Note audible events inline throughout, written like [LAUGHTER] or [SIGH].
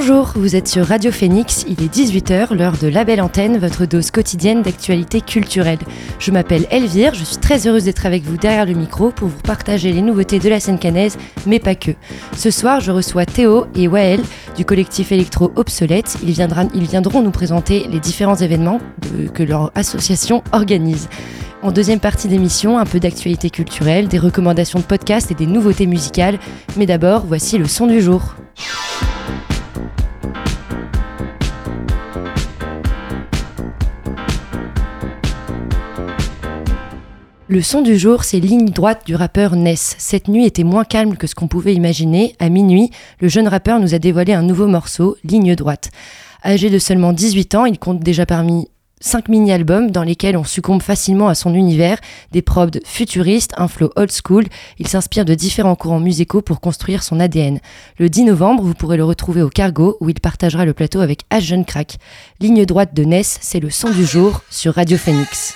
Bonjour, vous êtes sur Radio Phoenix, il est 18h, l'heure de la belle antenne, votre dose quotidienne d'actualité culturelle. Je m'appelle Elvire, je suis très heureuse d'être avec vous derrière le micro pour vous partager les nouveautés de la scène canaise, mais pas que. Ce soir, je reçois Théo et Wael du collectif électro Obsolète. Ils viendront nous présenter les différents événements que leur association organise. En deuxième partie d'émission, un peu d'actualité culturelle, des recommandations de podcasts et des nouveautés musicales. Mais d'abord, voici le son du jour. Le son du jour, c'est Ligne droite du rappeur Ness. Cette nuit était moins calme que ce qu'on pouvait imaginer. À minuit, le jeune rappeur nous a dévoilé un nouveau morceau, Ligne droite. Âgé de seulement 18 ans, il compte déjà parmi 5 mini-albums dans lesquels on succombe facilement à son univers, des probes futuristes, un flow old school. Il s'inspire de différents courants musicaux pour construire son ADN. Le 10 novembre, vous pourrez le retrouver au Cargo où il partagera le plateau avec H. Jeune Crack. Ligne droite de Ness, c'est le son du jour sur Radio Phoenix.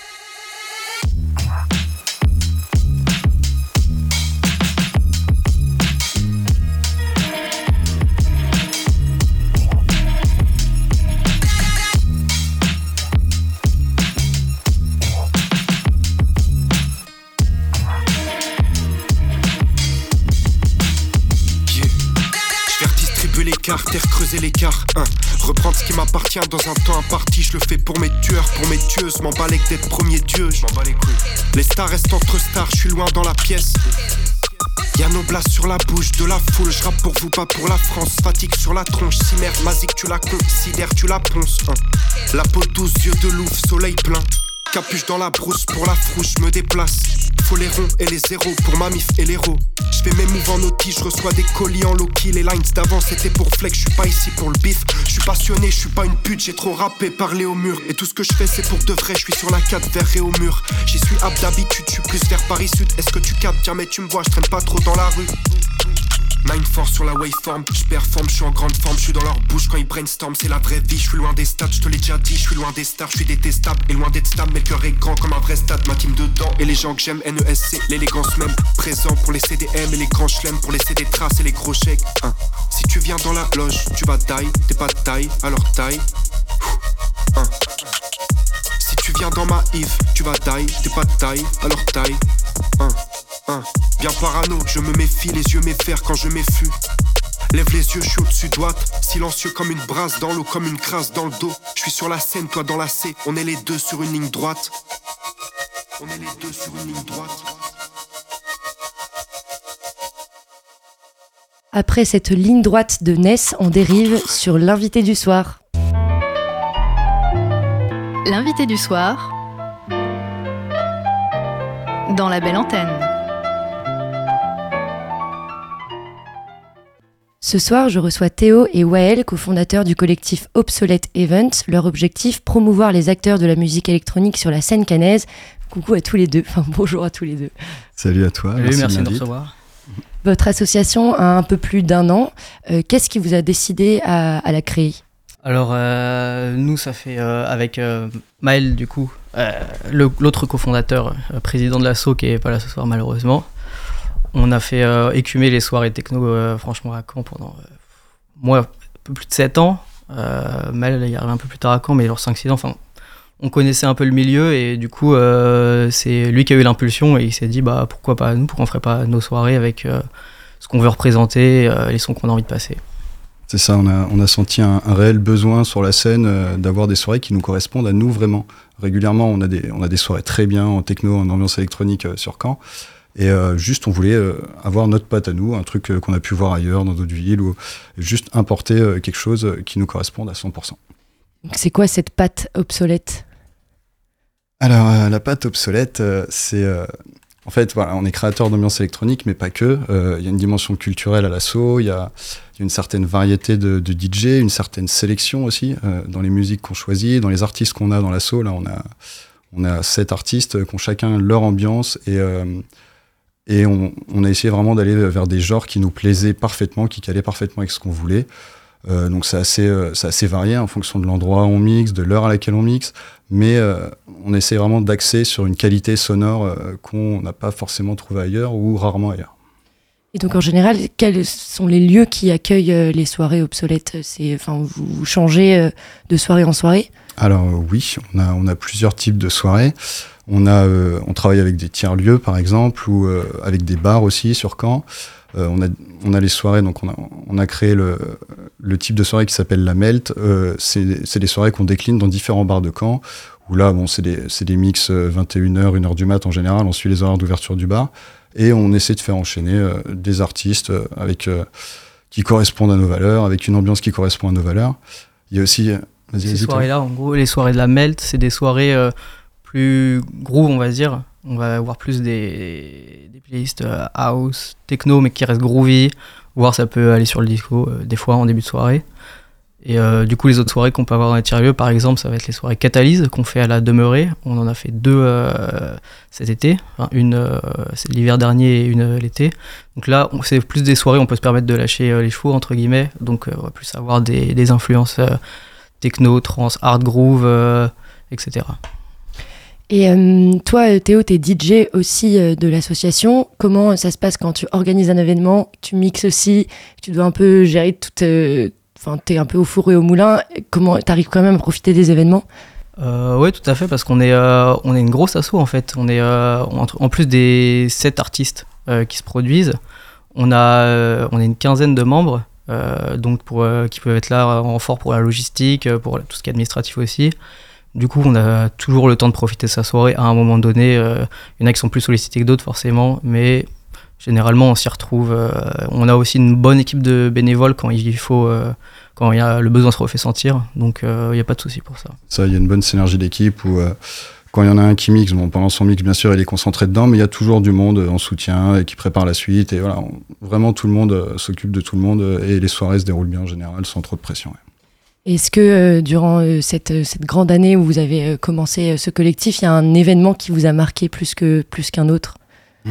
L'écart. Reprendre ce qui m'appartient dans un temps imparti, je le fais pour mes tueurs, pour mes tueuses. M'en bats d'être premier je m'en les couilles. Les stars restent entre stars, je suis loin dans la pièce. Y'a nos sur la bouche de la foule, je pour vous, pas pour la France. Fatigue sur la tronche, merde, masique, tu la considères, tu la ponces. La peau douce, yeux de louve, soleil plein. Capuche dans la brousse pour la frouche, me déplace. Faut les ronds et les zéros pour ma mif et l'héros. Je fais mes moves en outil, je reçois des colis en Loki. Les lines d'avant c'était pour flex, je suis pas ici pour le bif. Je passionné, je suis pas une pute, j'ai trop rappé, parlé au mur. Et tout ce que je fais c'est pour de vrai, je suis sur la 4 verré au mur. J'y suis apte d'habitude, je suis plus vers Paris Sud. Est-ce que tu captes Tiens mais tu me vois, je traîne pas trop dans la rue. Nine force sur la waveform, je performe, je suis en grande forme, je suis dans leur bouche quand ils brainstorm, c'est la vraie vie, je suis loin des stats, je te l'ai déjà dit, je suis loin des stars, je suis détestable et loin d'être stable, mais le cœur est grand comme un vrai stade, ma team dedans et les gens que j'aime, NESC, l'élégance même, présent pour les CDM et les grands chelems, pour laisser des traces et les gros chèques. Hein. Si tu viens dans la loge, tu vas taille, t'es pas taille, alors taille. Hein. Si tu viens dans ma Yves, tu vas taille, t'es pas de taille, alors taille. Hein. Hein. Bien parano, je me méfie, les yeux m'effèrent quand je m'effuis. Lève les yeux, je suis au-dessus droite. Silencieux comme une brasse dans l'eau, comme une crasse dans le dos. Je suis sur la scène, toi dans la C. On est les deux sur une ligne droite. On est les deux sur une ligne droite. Après cette ligne droite de Ness, on dérive sur l'invité du soir. L'invité du soir dans la belle antenne. Ce soir, je reçois Théo et Wael, cofondateurs du collectif Obsolete Events. Leur objectif, promouvoir les acteurs de la musique électronique sur la scène canaise. Coucou à tous les deux, [LAUGHS] enfin bonjour à tous les deux. Salut à toi. merci, merci de, recevoir. Votre association a un peu plus d'un an. Euh, qu'est-ce qui vous a décidé à, la créer? Alors, euh, nous, ça fait euh, avec Maël, du coup, l'autre cofondateur, président de l'asso, qui n'est pas là ce soir malheureusement. On a fait euh, écumer les soirées techno, euh, franchement, à Caen pendant, euh, moi, un peu plus de 7 ans. Mal, il arrivé un peu plus tard à Caen, mais genre 5-6 ans. Enfin, on connaissait un peu le milieu et du coup, c'est lui qui a eu l'impulsion et il s'est dit, bah, pourquoi pas nous, pourquoi on ferait pas nos soirées avec ce qu'on veut représenter, les sons qu'on a envie de passer. C'est ça, on a, on a senti un, réel besoin sur la scène d'avoir des soirées qui nous correspondent à nous vraiment. Régulièrement, on a des, on a des soirées très bien en techno, en ambiance électronique sur Caen. Et euh, juste, on voulait euh, avoir notre patte à nous, un truc euh, qu'on a pu voir ailleurs dans d'autres villes, ou juste importer quelque chose qui nous corresponde à 100%. C'est quoi cette pâte obsolète? Alors, la pâte obsolète, c'est En fait, voilà, on est créateur d'ambiance électronique, mais pas que. Il y a une dimension culturelle à l'assaut, il y a, une certaine variété de, DJ, une certaine sélection aussi dans les musiques qu'on choisit, dans les artistes qu'on a dans l'assaut. Là, on a, sept artistes qui ont chacun leur ambiance et et on, on, a essayé vraiment d'aller vers des genres qui nous plaisaient parfaitement, qui calaient parfaitement avec ce qu'on voulait. Euh, donc c'est assez, euh, assez varié en fonction de l'endroit où on mixe, de l'heure à laquelle on mixe, mais euh, on essaie vraiment d'axer sur une qualité sonore euh, qu'on n'a pas forcément trouvé ailleurs ou rarement ailleurs. Et donc en général, quels sont les lieux qui accueillent les soirées obsolètes? C'est, enfin, vous, changez de soirée en soirée? Alors oui, on a, on a plusieurs types de soirées. On, a, on travaille avec des tiers-lieux, par exemple, ou avec des bars aussi sur Caen. Euh, on, a, on a les soirées, donc on a, on a créé le, le type de soirée qui s'appelle la Melt. c'est des soirées qu'on décline dans différents bars de Caen, où là, bon, c'est des, des mix 21h, 1h du mat en général, on suit les horaires d'ouverture du bar, et on essaie de faire enchaîner des artistes avec, qui correspondent à nos valeurs, avec une ambiance qui correspond à nos valeurs. Il y a aussi... Ces soirées-là, en gros, les soirées de la Melt, c'est des soirées plus groove, on va dire. On va avoir plus des, playlists euh, house, techno, mais qui restent groovy. Voire ça peut aller sur le disco, euh, des fois en début de soirée. Et euh, du coup, les autres soirées qu'on peut avoir dans les tiers-lieux, par exemple, ça va être les soirées Catalyse qu'on fait à la demeurée. On en a fait deux cet été. Une l'hiver dernier et une l'été. Donc là, c'est plus des soirées où on peut se permettre de lâcher les chevaux, entre guillemets. Donc on va plus avoir des, des influences techno, trance, hard groove, etc. Et euh, toi, Théo, tu es DJ aussi euh, de l'association. Comment ça se passe quand tu organises un événement Tu mixes aussi, tu dois un peu gérer tout. Euh, enfin, tu es un peu au four et au moulin. Comment tu arrives quand même à profiter des événements? Euh, Oui, tout à fait, parce qu'on est, on est une grosse asso en fait. On est, en, plus des sept artistes qui se produisent, on a, on est une quinzaine de membres. donc qui peuvent être là en fort pour la logistique, pour tout ce qui est administratif aussi. Du coup, on a toujours le temps de profiter de sa soirée à un moment donné. Euh, il y en a qui sont plus sollicités que d'autres, forcément, mais généralement, on s'y retrouve. Euh, on a aussi une bonne équipe de bénévoles quand il faut, euh, quand y a le besoin se refait sentir. Donc, il n'y a pas de souci pour ça. Ça, il y a une bonne synergie d'équipe où quand il y en a un qui mixe, bon, pendant son mix, bien sûr, il est concentré dedans, mais il y a toujours du monde en soutien et qui prépare la suite. Et voilà, vraiment, tout le monde s'occupe de tout le monde et les soirées se déroulent bien en général, sans trop de pression. Est-ce que euh, durant euh, cette, euh, cette, grande année où vous avez commencé ce collectif, il y a un événement qui vous a marqué plus que plus qu'un autre? Mmh.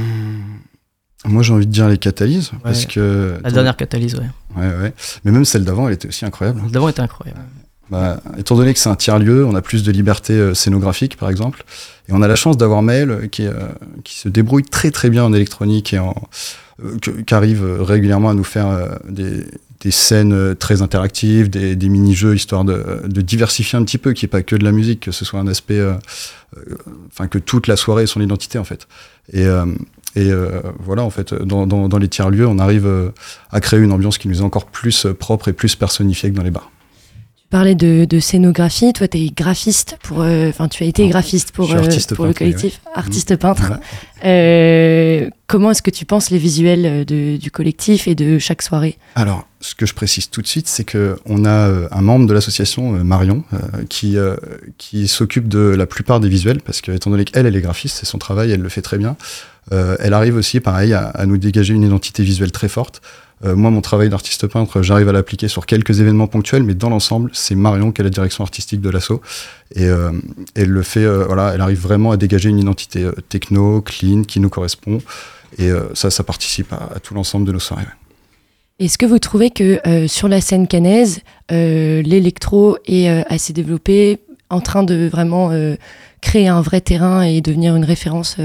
Moi, j'ai envie de dire les catalyses, ouais. parce que la dernière catalyse, ouais. Ouais, ouais. Mais même celle d'avant, elle était aussi incroyable. Celle d'avant était incroyable. Bah, étant donné que c'est un tiers lieu, on a plus de liberté euh, scénographique, par exemple, et on a la chance d'avoir Maël qui, euh, qui se débrouille très très bien en électronique et en euh, qui arrive régulièrement à nous faire des, des scènes très interactives, des, des mini-jeux, histoire de, de, diversifier un petit peu, qu'il n'y ait pas que de la musique, que ce soit un aspect, euh, enfin que toute la soirée ait son identité en fait. Et, euh, et euh, voilà, en fait, dans, dans, dans les tiers-lieux, on arrive à créer une ambiance qui nous est encore plus propre et plus personnifiée que dans les bars parlais de, de, scénographie. Toi, tu es graphiste pour. Enfin, tu as été graphiste pour, euh, pour le collectif ouais. Artiste Peintre. Ouais. Euh, comment est-ce que tu penses les visuels de, du collectif et de chaque soirée? Alors, ce que je précise tout de suite, c'est qu'on a un membre de l'association, Marion, euh, qui, euh, qui s'occupe de la plupart des visuels, parce que, étant donné qu'elle, elle est graphiste, c'est son travail, elle le fait très bien. Euh, elle arrive aussi, pareil, à, à, nous dégager une identité visuelle très forte. Euh, moi, mon travail d'artiste peintre, j'arrive à l'appliquer sur quelques événements ponctuels, mais dans l'ensemble, c'est Marion qui a la direction artistique de l'asso. Et euh, elle le fait, euh, voilà, elle arrive vraiment à dégager une identité techno, clean, qui nous correspond. Et ça, ça participe à, tout l'ensemble de nos soirées. Est-ce que vous trouvez que sur la scène canaise, l'électro est assez développé, en train de vraiment créer un vrai terrain et devenir une référence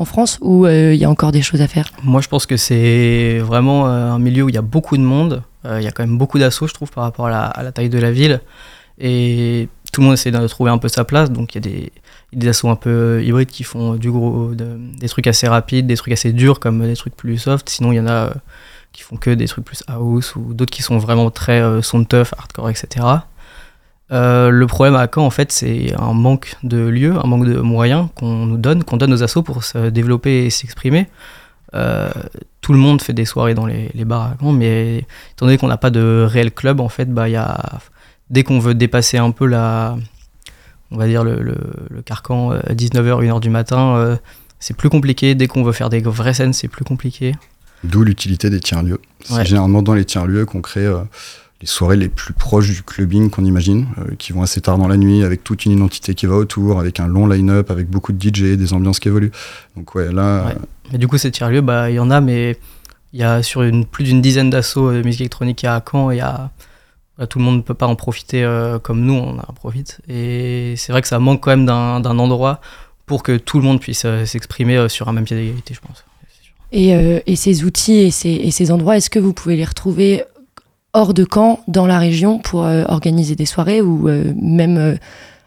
en France ou il euh, y a encore des choses à faire? Moi, je pense que c'est vraiment euh, un milieu où il y a beaucoup de monde. Il euh, y a quand même beaucoup d'assauts, je trouve, par rapport à la, taille de la ville. Et tout le monde essaie de trouver un peu sa place. Donc, il y a des, des assos un peu hybrides qui font du gros, de, des trucs assez rapides, des trucs assez durs, comme des trucs plus soft. Sinon, il y en a qui font que des trucs plus house ou d'autres qui sont vraiment très euh, son tough, hardcore, etc. Euh, le problème à Caen, en fait, c'est un manque de lieux, un manque de moyens qu'on nous donne, qu'on donne aux assos pour se développer et s'exprimer. Euh, tout le monde fait des soirées dans les, les bars à Caen, mais étant donné qu'on n'a pas de réel club, en fait, bah, y a, dès qu'on veut dépasser un peu la, on va dire le, le, le carcan, 19h, euh, 1h du matin, euh, c'est plus compliqué. Dès qu'on veut faire des vraies scènes, c'est plus compliqué. D'où l'utilité des tiers-lieux. C'est Ouais. généralement dans les tiers-lieux qu'on crée euh, les soirées les plus proches du clubbing qu'on imagine, euh, qui vont assez tard dans la nuit, avec toute une identité qui va autour, avec un long line-up, avec beaucoup de DJ, des ambiances qui évoluent. Donc ouais, là, Ouais. Mais du coup, ces tiers-lieux, bah, il y en a, mais il y a sur une, plus d'une dizaine d'assauts de musique électronique qu'il y a à Caen, il y a, bah, tout le monde ne peut pas en profiter euh, comme nous, on en profite. Et c'est vrai que ça manque quand même d'un endroit pour que tout le monde puisse euh, s'exprimer euh, sur un même pied d'égalité, je pense. Et, euh, et ces outils et ces, et ces endroits, est-ce que vous pouvez les retrouver hors de Caen, dans la région, pour euh, organiser des soirées ou euh, même euh,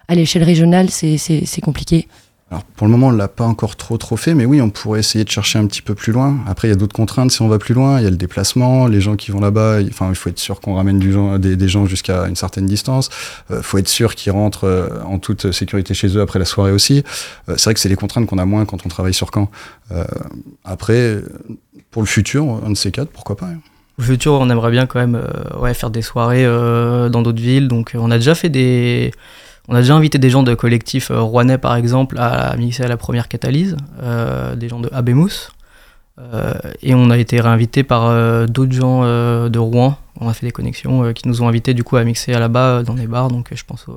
à l'échelle régionale, c'est compliqué Alors pour le moment, on l'a pas encore trop trop fait, mais oui, on pourrait essayer de chercher un petit peu plus loin. Après, il y a d'autres contraintes si on va plus loin. Il y a le déplacement, les gens qui vont là-bas. Enfin, il faut être sûr qu'on ramène des, gens jusqu'à une certaine distance. Il faut être sûr qu'ils rentrent en toute sécurité chez eux après la soirée aussi. C'est vrai que c'est les contraintes qu'on a moins quand on travaille sur. Euh, après, pour le futur, un de ces quatre, pourquoi pas. hein. Au futur, on aimerait bien quand même euh, faire des soirées euh, dans d'autres villes. Donc, euh, on a déjà fait des. On a déjà invité des gens de collectifs euh, par exemple, à mixer à la première catalyse, des gens de Abemous. Euh, et on a été réinvité par d'autres gens de Rouen. On a fait des connexions qui nous ont invités du coup à mixer à la bas euh, dans des bars. Donc, je pense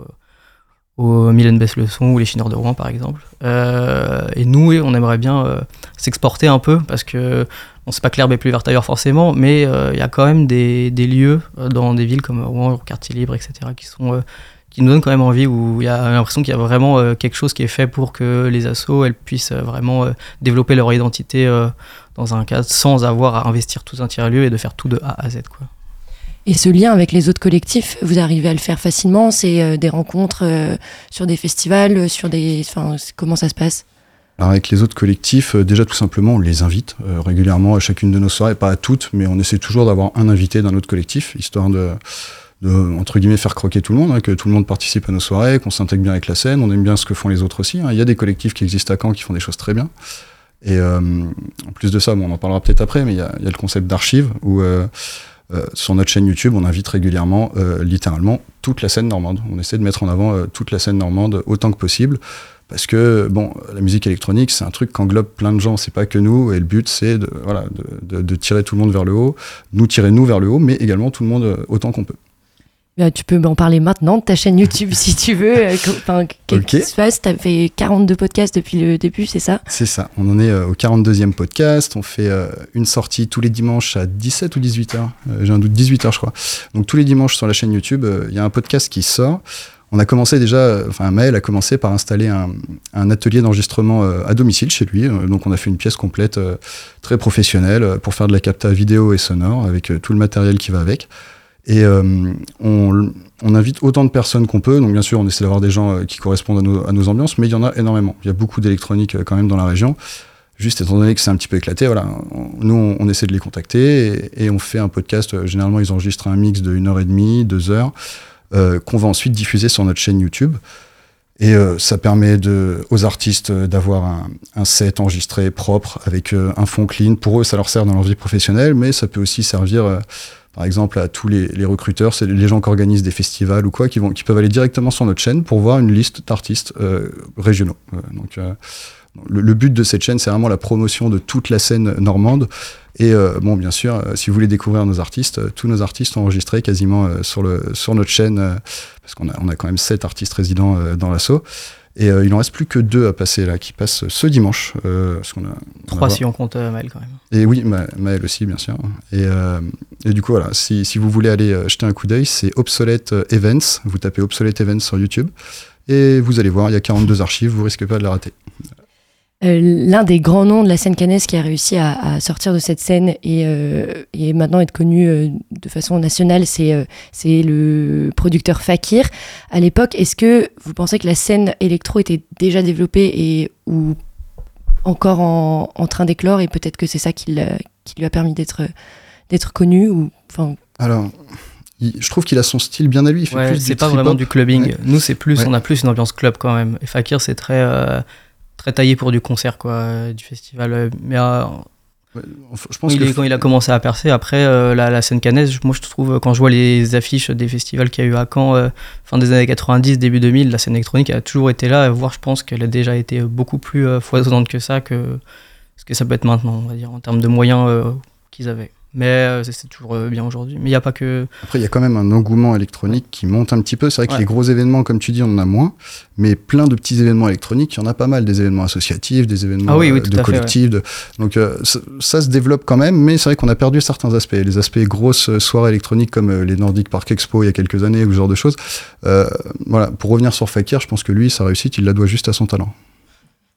au Mylène Baisse le son ou les Chineurs de Rouen, par exemple. Euh, et nous, on aimerait bien euh, s'exporter un peu parce que Bon, c'est pas l'herbe est plus verte ailleurs forcément, mais euh, il y a quand même des, des lieux euh, dans des villes comme Rouen, quartier libre, etc., qui, sont, qui nous donnent quand même envie, où il y a l'impression qu'il y a vraiment quelque chose qui est fait pour que les assos elles puissent vraiment développer leur identité dans un cadre sans avoir à investir tout un tiers-lieu et de faire tout de A à Z. Quoi. Et ce lien avec les autres collectifs, vous arrivez à le faire facilement C'est euh, des rencontres euh, sur des festivals, euh, sur des, enfin, comment ça se passe? Alors avec les autres collectifs, déjà tout simplement, on les invite régulièrement à chacune de nos soirées, pas à toutes, mais on essaie toujours d'avoir un invité d'un autre collectif, histoire de, entre guillemets, faire croquer tout le monde, hein, que tout le monde participe à nos soirées, qu'on s'intègre bien avec la scène, on aime bien ce que font les autres aussi. hein. Il y a des collectifs qui existent à Caen qui font des choses très bien. Et euh, en plus de ça, bon, on en parlera peut-être après, mais il y a, le concept d'archives où euh, sur notre chaîne YouTube, on invite régulièrement, euh, littéralement, toute la scène normande. On essaie de mettre en avant euh, toute la scène normande autant que possible. Parce que bon, la musique électronique, c'est un truc qui englobe plein de gens, c'est pas que nous, et le but c'est de, voilà, de, de- tirer tout le monde vers le haut, nous tirer nous vers le haut, mais également tout le monde euh, autant qu'on peut. Bah, Tu peux m'en parler maintenant de ta chaîne YouTube [LAUGHS] si tu veux. euh, Enfin, qu'est-ce qui se passe? Tu as fait 42 podcasts depuis le début, c'est ça? C'est ça, on en est euh, au 42e podcast, on fait euh, une sortie tous les dimanches à 17 ou 18 heures, Euh, j'ai un doute, 18 heures je crois. Donc tous les dimanches sur la chaîne YouTube, il y a un podcast qui sort. On a commencé déjà, enfin Maël a commencé par installer un, un atelier d'enregistrement à domicile chez lui. Donc on a fait une pièce complète très professionnelle pour faire de la capta vidéo et sonore avec tout le matériel qui va avec. Et euh, on, on invite autant de personnes qu'on peut. Donc bien sûr, on essaie d'avoir des gens euh, qui correspondent à nos, ambiances, mais il y en a énormément. Il y a beaucoup d'électronique euh, quand même dans la région. Juste étant donné que c'est un petit peu éclaté, voilà, nous on, essaie de les contacter et, on fait un podcast. euh, Généralement, ils enregistrent un mix de 1 heure et demie, 2 heures, euh, qu'on va ensuite diffuser sur notre chaîne YouTube. Et ça permet de, aux artistes d'avoir un, set enregistré propre avec un fond clean. Pour eux, ça leur sert dans leur vie professionnelle, mais ça peut aussi servir, par exemple, à tous les, les recruteurs, c'est les gens qui organisent des festivals ou quoi, qui, vont, qui peuvent aller directement sur notre chaîne pour voir une liste d'artistes euh, régionaux. Euh, donc, euh, le, le but de cette chaîne, c'est vraiment la promotion de toute la scène normande. Et euh, bon, bien sûr, euh, si vous voulez découvrir nos artistes, tous nos artistes sont enregistrés quasiment sur, le, sur notre chaîne, parce qu'on a, on a quand même sept artistes résidents dans l'assaut. Et euh, il en reste plus que deux à passer là, qui passent ce dimanche. euh, parce qu'on a, on Trois si on compte euh, Maël quand même. et oui, Ma- Maël aussi, bien sûr. Et, et du coup, voilà, si, si vous voulez aller jeter un coup d'œil, c'est Obsolete Events. Vous tapez Obsolete Events sur YouTube. Et vous allez voir, il y a 42 archives, vous risquez pas de la rater. Euh, L'un des grands noms de la scène cannaise qui a réussi à, à sortir de cette scène et, euh, et maintenant être connu euh, de façon nationale, c'est euh, c'est le producteur Fakir. À l'époque, est-ce que vous pensez que la scène électro était déjà développée et ou encore en, en train d'éclore et peut-être que c'est ça qui, lui a permis d'être d'être connu ou enfin Alors, il- je trouve qu'il a son style bien à lui. Ouais, c'est pas vraiment du clubbing. Ouais. Nous, c'est plus, Ouais. on a plus une ambiance club quand même. Et Fakir, c'est très, euh, très taillé pour du concert, quoi, euh, du festival. euh, Mais euh, je pense il que est- quand il a commencé à percer, après la, la scène cannaise, moi je trouve, quand je vois les affiches des festivals qu'il y a eu à Caen, fin des années 90, début 2000, la scène électronique a toujours été là, voire je pense qu'elle a déjà été beaucoup plus foisonnante que ça, que ce que ça peut être maintenant, on va dire, en termes de moyens qu'ils avaient. Mais euh, c'est- toujours euh, bien aujourd'hui. Mais il n'y a pas que. Après, il y a quand même un engouement électronique qui monte un petit peu. C'est vrai que Ouais. les gros événements, comme tu dis, on en a moins. Mais plein de petits événements électroniques, il y en a pas mal. Des événements associatifs, des événements Ah oui, oui, euh, de collectifs. de- Donc euh, ça, ça se développe quand même. Mais c'est vrai qu'on a perdu certains aspects. Les aspects grosses soirées électroniques comme les Nordic Park Expo il y a quelques années ou ce genre de choses. Euh, voilà. Pour revenir sur Fakir, je pense que lui, sa réussite, il la doit juste à son talent.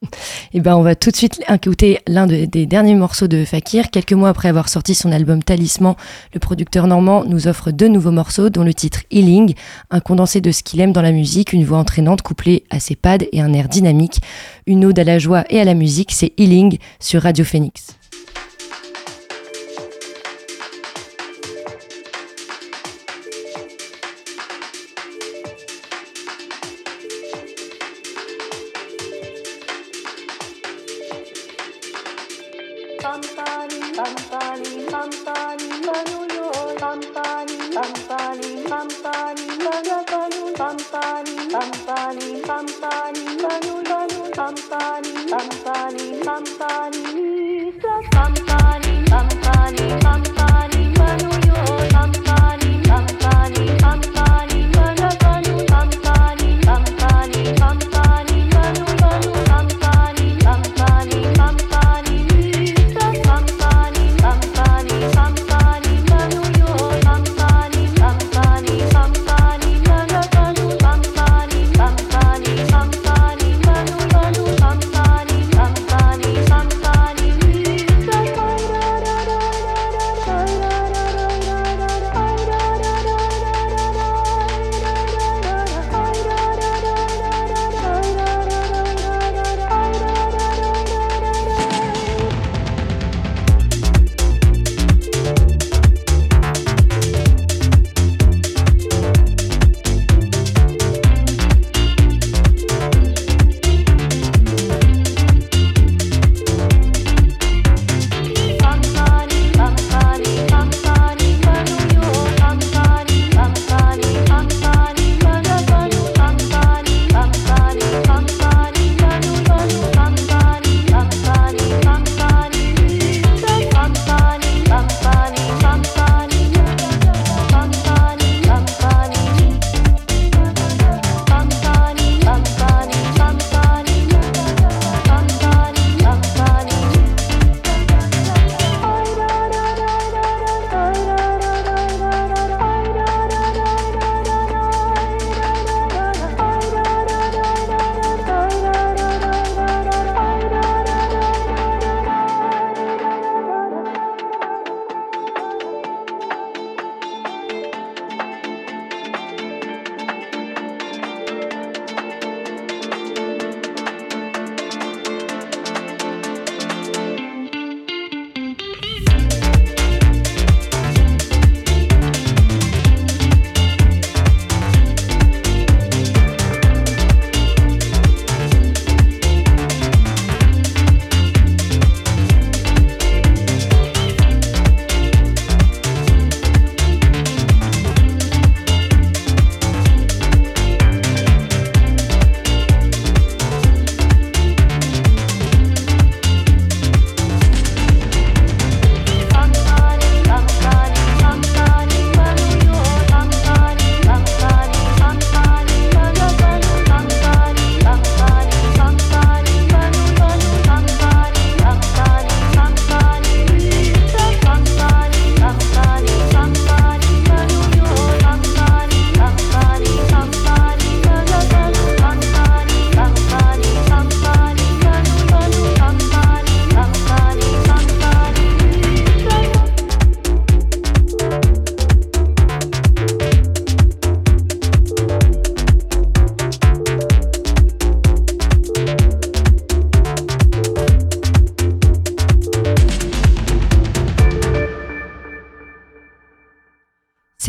[LAUGHS] Et ben, on va tout de suite écouter l'un de- des derniers morceaux de Fakir. Quelques mois après avoir sorti son album Talisman, le producteur normand nous offre deux nouveaux morceaux, dont le titre Healing, un condensé de ce qu'il aime dans la musique, une voix entraînante couplée à ses pads et un air dynamique. Une ode à la joie et à la musique, c'est Healing sur Radio Phoenix. Bum, bum, bum, bum,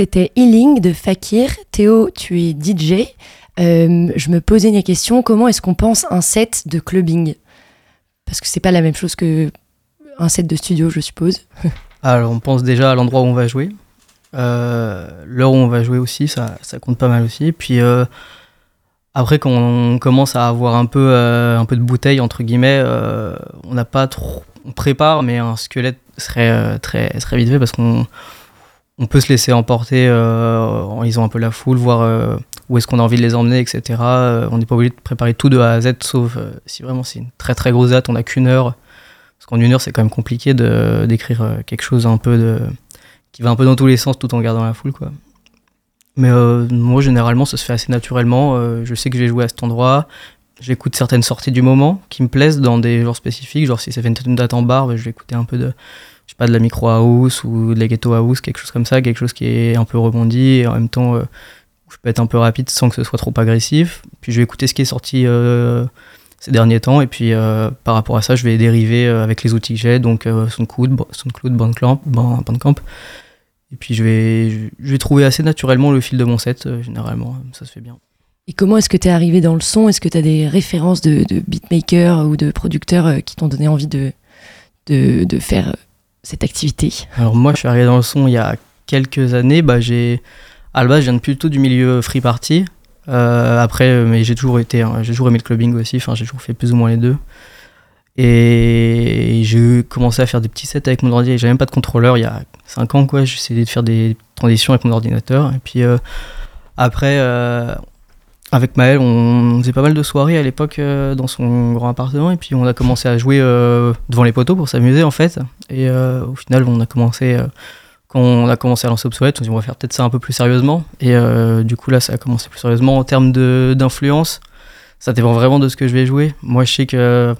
C'était Healing de Fakir. Théo, tu es DJ. Euh, je me posais une question comment est-ce qu'on pense un set de clubbing? Parce que c'est pas la même chose que un set de studio, je suppose. Alors, [LAUGHS] on pense déjà à l'endroit où on va jouer. Euh, l'heure où on va jouer aussi, ça, ça compte pas mal aussi. Puis euh, après, quand on commence à avoir un peu, un peu de bouteille, entre guillemets, on n'a pas trop. On prépare, mais un squelette serait, très, serait vite fait parce qu'on on peut se laisser emporter en lisant un peu la foule, voir où est-ce qu'on a envie de les emmener, etc. on n'est pas obligé de préparer tout de A à Z, sauf si vraiment c'est une très très grosse date, on n'a qu'une heure. Parce qu'en une heure, c'est quand même compliqué d'écrire quelque chose un peu de qui va un peu dans tous les sens tout en gardant la foule. Mais euh, moi, généralement, ça se fait assez naturellement. Euh, je sais que je vais jouer à cet endroit. J'écoute certaines sorties du moment qui me plaisent dans des genres spécifiques. Genre, si ça fait une date en bar, bah, je vais écouter un peu de, je sais pas, de la micro house ou de la ghetto house, quelque chose comme ça, quelque chose qui est un peu rebondi et en même temps, euh, je peux être un peu rapide sans que ce soit trop agressif. Puis je vais écouter ce qui est sorti ces derniers temps et puis par rapport à ça, je vais dériver avec les outils que j'ai, donc SoundCloud, SoundCloud, Bandcamp, Bandcamp et puis je vais, je vais trouver assez naturellement le fil de mon set, euh, généralement, ça se fait bien. Et comment est-ce que tu es arrivé dans le son? Est-ce que tu as des références de, de beatmakers ou de producteurs euh, qui t'ont donné envie de, de, faire euh, cette activité Alors moi, je suis arrivé dans le son il y a quelques années. Bah, j'ai, à la base, je viens plutôt du milieu free party. après, mais j'ai toujours été, hein, j'ai toujours aimé le clubbing aussi. Enfin, j'ai toujours fait plus ou moins les deux. Et j'ai commencé à faire des petits sets avec mon ordi. J'avais même pas de contrôleur il y a 5 ans, quoi. J'essayais de faire des transitions avec mon ordinateur. Et puis euh, après, euh, avec Maël, on faisait pas mal de soirées à l'époque euh, dans son grand appartement. Et puis on a commencé à jouer devant les poteaux pour s'amuser, en fait. Et au final, on a commencé. quand on a commencé à lancer Obsolète, on s'est dit on va faire peut-être ça un peu plus sérieusement. Et du coup, là, ça a commencé plus sérieusement en termes d'influence. Ça dépend vraiment de ce que je vais jouer. Moi, je sais que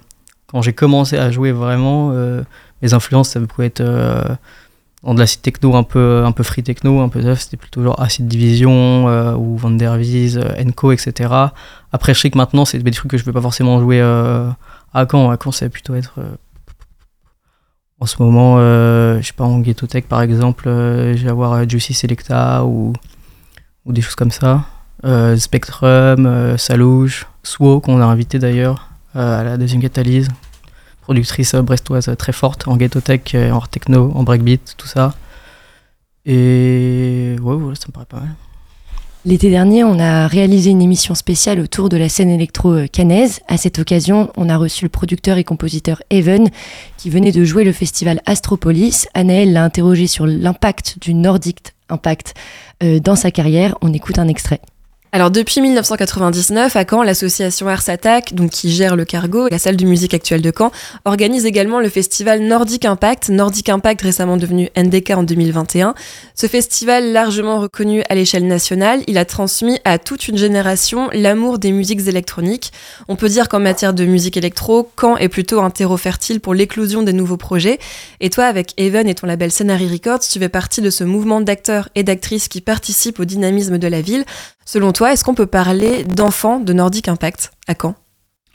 quand j'ai commencé à jouer vraiment, euh, mes influences, ça pouvait être euh, dans de l'acid techno un peu, un peu free techno, un peu ça, c'était plutôt genre Acid Division euh, ou Van der Enco, etc. Après, je sais que maintenant, c'est des trucs que je ne peux pas forcément jouer à quand. À quand, ça va plutôt être. En ce moment, je sais pas, en Ghetto Tech par exemple, je vais avoir Juicy Selecta ou, ou des choses comme ça. Spectrum, Salouge, Swo, qu'on a invité d'ailleurs. Euh, à la deuxième catalyse, productrice brestoise très forte en ghetto tech, en techno, en breakbeat, tout ça. Et ouais, ça me paraît pas mal. L'été dernier, on a réalisé une émission spéciale autour de la scène électro canaise. À cette occasion, on a reçu le producteur et compositeur Even, qui venait de jouer le festival Astropolis. Anaël l'a interrogé sur l'impact du Nordic Impact euh, dans sa carrière. On écoute un extrait. Alors depuis 1999, à Caen, l'association Ars Attack, donc qui gère le cargo, la salle de musique actuelle de Caen, organise également le festival Nordic Impact, Nordic Impact récemment devenu NDK en 2021. Ce festival largement reconnu à l'échelle nationale, il a transmis à toute une génération l'amour des musiques électroniques. On peut dire qu'en matière de musique électro, Caen est plutôt un terreau fertile pour l'éclosion des nouveaux projets. Et toi, avec Even et ton label Scenary Records, tu fais partie de ce mouvement d'acteurs et d'actrices qui participent au dynamisme de la ville. Selon est-ce qu'on peut parler d'enfants de Nordic Impact à Caen?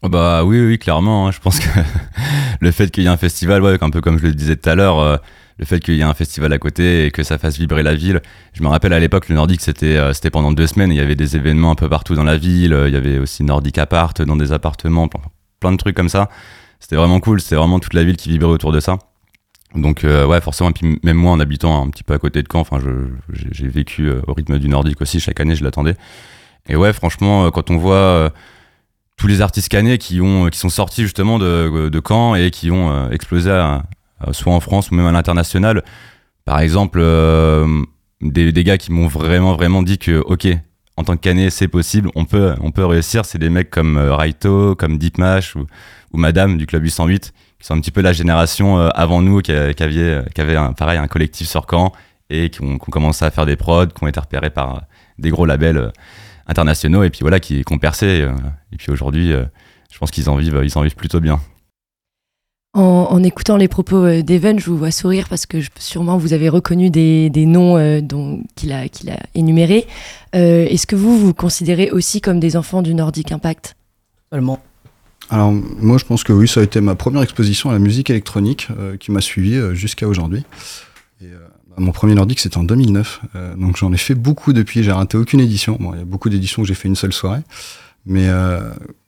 Oh bah oui, oui, clairement. Hein. Je pense que [LAUGHS] le fait qu'il y ait un festival, ouais, un peu comme je le disais tout à l'heure, euh, le fait qu'il y ait un festival à côté et que ça fasse vibrer la ville. Je me rappelle à l'époque, le Nordic, c'était euh, c'était pendant deux semaines. Il y avait des événements un peu partout dans la ville. Il y avait aussi Nordic Apart dans des appartements, plein de trucs comme ça. C'était vraiment cool. C'était vraiment toute la ville qui vibrait autour de ça. Donc euh, ouais, forcément, et puis même moi en habitant un petit peu à côté de Caen, enfin, j'ai vécu euh, au rythme du nordique aussi, chaque année je l'attendais. Et ouais, franchement, euh, quand on voit tous les artistes canets qui, ont, qui sont sortis justement de, de Caen et qui ont explosé soit en France ou même à l'international, par exemple, des, des, gars qui m'ont vraiment vraiment dit que ok, en tant que canet c'est possible, on peut, on peut réussir, c'est des mecs comme Raito, comme Deepmash ou, ou Madame du Club 808 qui sont un petit peu la génération euh, avant nous qui, avait, qui avait un, pareil un collectif sur Caen et qui ont, commencé à faire des prods, qui ont été repérés par euh, des gros labels euh, internationaux et puis voilà qui, ont percé et puis aujourd'hui je pense qu'ils en vivent ils en vivent plutôt bien. En, écoutant les propos d'Evan, je vous vois sourire parce que sûrement vous avez reconnu des, des noms qu'il a, qu'il a énumérés. Est-ce que vous vous considérez aussi comme des enfants du Nordic Impact? Seulement. Alors moi je pense que oui, ça a été ma première exposition à la musique électronique euh, qui m'a suivi euh, jusqu'à aujourd'hui. Euh, bah, mon premier nordique c'était en 2009, donc j'en ai fait beaucoup depuis, j'ai raté aucune édition. Bon, il y a beaucoup d'éditions que j'ai fait une seule soirée, Mais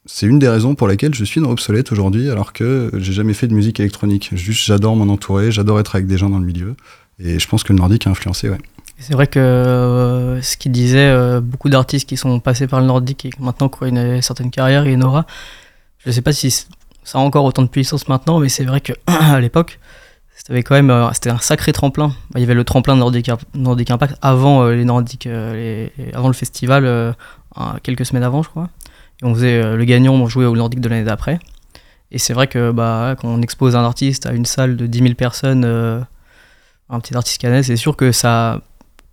c'est une des raisons pour lesquelles je suis dans Obsolète aujourd'hui, alors que j'ai jamais fait de musique électronique. Juste, j'adore m'en entourer, j'adore être avec des gens dans le milieu. Et je pense que le nordique a influencé, ouais. C'est vrai que ce qu'il disait, beaucoup d'artistes qui sont passés par le nordique et qui maintenant ont une certaine carrière et une aura, je ne sais pas si ça a encore autant de puissance maintenant, mais c'est vrai qu'à [CLEARS THROAT] l'époque, c'était quand même euh, c'était un sacré tremplin. Il y avait le tremplin de Nordic, Impact avant les Nordiques, avant le festival, quelques semaines avant, je crois. Et on faisait le gagnant, on jouait au Nordique de l'année d'après. Et c'est vrai que bah, quand on expose un artiste à une salle de 10 000 personnes, un petit artiste canet, c'est sûr que ça,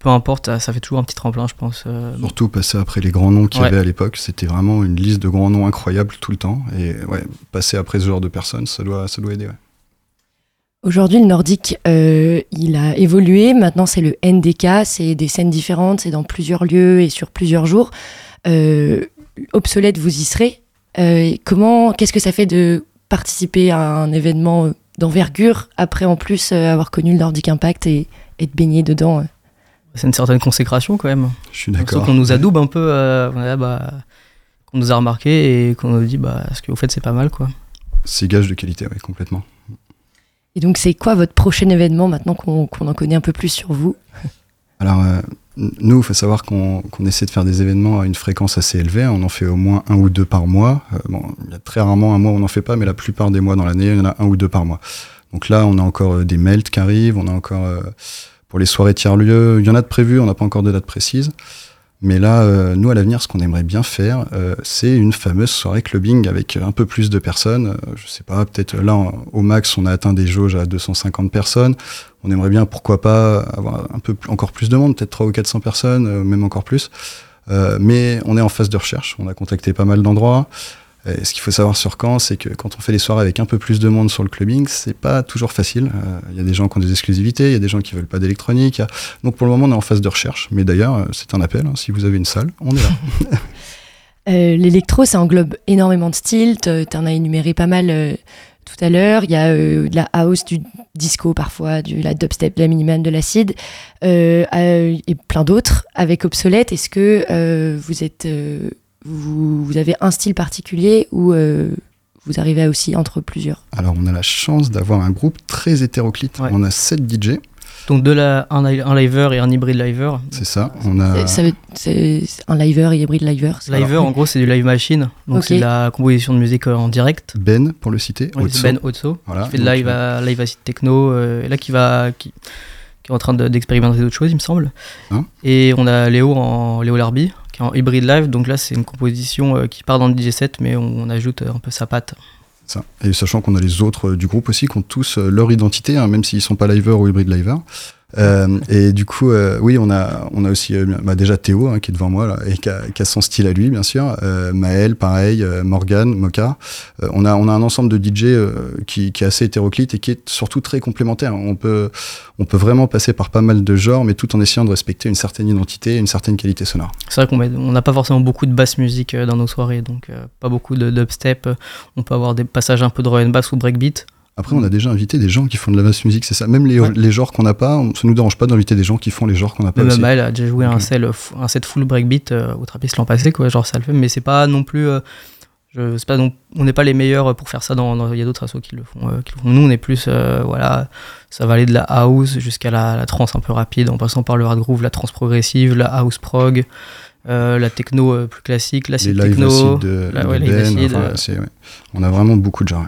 peu importe, ça fait toujours un petit tremplin, je pense. Euh. Surtout passer après les grands noms qu'il y avait à l'époque, c'était vraiment une liste de grands noms incroyables tout le temps. Et ouais, passer après ce genre de personnes, ça doit, ça doit aider. Aujourd'hui, le nordique, euh, il a évolué. Maintenant, c'est le NDK. C'est des scènes différentes. C'est dans plusieurs lieux et sur plusieurs jours. Euh, obsolète, vous y serez. comment, qu'est-ce que ça fait de participer à un événement d'envergure après, en plus, avoir connu le Nordic Impact et être baigné dedans c'est une certaine consécration quand même. Je suis d'accord. qu'on nous adoube un peu, euh, bah, qu'on nous a remarqué et qu'on nous dit bah, ce que vous faites c'est pas mal quoi. C'est gage de qualité, oui, complètement. Et donc c'est quoi votre prochain événement maintenant qu'on en connaît un peu plus sur vous? Alors euh, nous, il faut savoir qu'on essaie de faire des événements à une fréquence assez élevée. On en fait au moins un ou deux par mois. Euh, bon, il y a très rarement un mois où on n'en fait pas, mais la plupart des mois dans l'année, il y en a un ou deux par mois. Donc là, on a encore des melts qui arrivent, on a encore pour les soirées tiers-lieux, il y en a de prévues, on n'a pas encore de date précise. Mais là, euh, nous, à l'avenir, ce qu'on aimerait bien faire, euh, c'est une fameuse soirée clubbing avec un peu plus de personnes. Euh, je sais pas, peut-être là, au max, on a atteint des jauges à 250 personnes. On aimerait bien, pourquoi pas, avoir un peu encore plus de monde, peut-être 300 ou 400 personnes, même encore plus. mais on est en phase de recherche. On a contacté pas mal d'endroits ce qu'il faut savoir sur Caen, c'est que quand on fait les soirées avec un peu plus de monde sur le clubbing, c'est pas toujours facile. Euh, il y a des gens qui ont des exclusivités, il y a des gens qui veulent pas d'électronique. Donc pour le moment, on est en phase de recherche. Mais d'ailleurs, euh, c'est un appel. Hein. si vous avez une salle, on est là. [LAUGHS] [LAUGHS] Euh, l'électro, ça englobe énormément de styles. Tu en as énuméré pas mal tout à l'heure. Il y a de la house, du disco parfois, de la dubstep, de la miniman, de l'acide, et plein d'autres. Avec Obsolète, est-ce que vous êtes vous, avez un style particulier ou euh, vous arrivez aussi entre plusieurs? Alors, on a la chance d'avoir un groupe très hétéroclite. On a 7 DJ. Donc de la, un, un liver et un hybride liver. C'est ça. On a... C'est un liver et hybride liver. Liver, en gros, c'est du live machine. Donc c'est de la composition de musique euh, en direct. Ben, pour le citer. ben Otso. Voilà, qui fait de live, à, live acid techno. Euh, et là, qui va... Qui, qui est en train d'expérimenter d'autres choses, il me semble. Hein? Et on a Léo en Léo Larbi, en hybride live. Donc là, c'est une composition euh, qui part dans le DJ set, mais on, ajoute euh, un peu sa patte. Ça. Et sachant qu'on a les autres euh, du groupe aussi qui ont tous leur identité, hein, même s'ils sont pas livers ou hybride livers. Euh, et du coup, euh, oui, on a, on a aussi euh, bah déjà Théo hein, qui est devant moi là, et qui a, son style à lui, bien sûr. Maël, pareil, Morgan, Moka. on, a, on a un ensemble de DJ qui, est assez hétéroclite et qui est surtout très complémentaire. On peut, on peut vraiment passer par pas mal de genres, mais tout en essayant de respecter une certaine identité et une certaine qualité sonore. C'est vrai qu'on n'a pas forcément beaucoup de basse musique dans nos soirées, donc pas beaucoup de dubstep. On peut avoir des passages un peu de and bass ou breakbeat. Après, on a déjà invité des gens qui font de la basse musique, c'est ça. Même les, les genres qu'on n'a pas, ça nous dérange pas d'inviter des gens qui font les genres qu'on n'a pas. Même elle a déjà joué un, set, un set full breakbeat euh, au Trappist l'an passé, quoi. Genre ça le fait, mais c'est pas non plus. Euh, je, pas non, on n'est pas les meilleurs pour faire ça. Dans, il y a d'autres assos qui le, font, euh, qui le font. Nous, on est plus, voilà, ça va aller de la house jusqu'à la, la trance un peu rapide, en passant par le hard groove, la trance progressive, la house prog. la techno plus classique, la techno, la, ouais, ben, enfin, on a vraiment beaucoup de genres.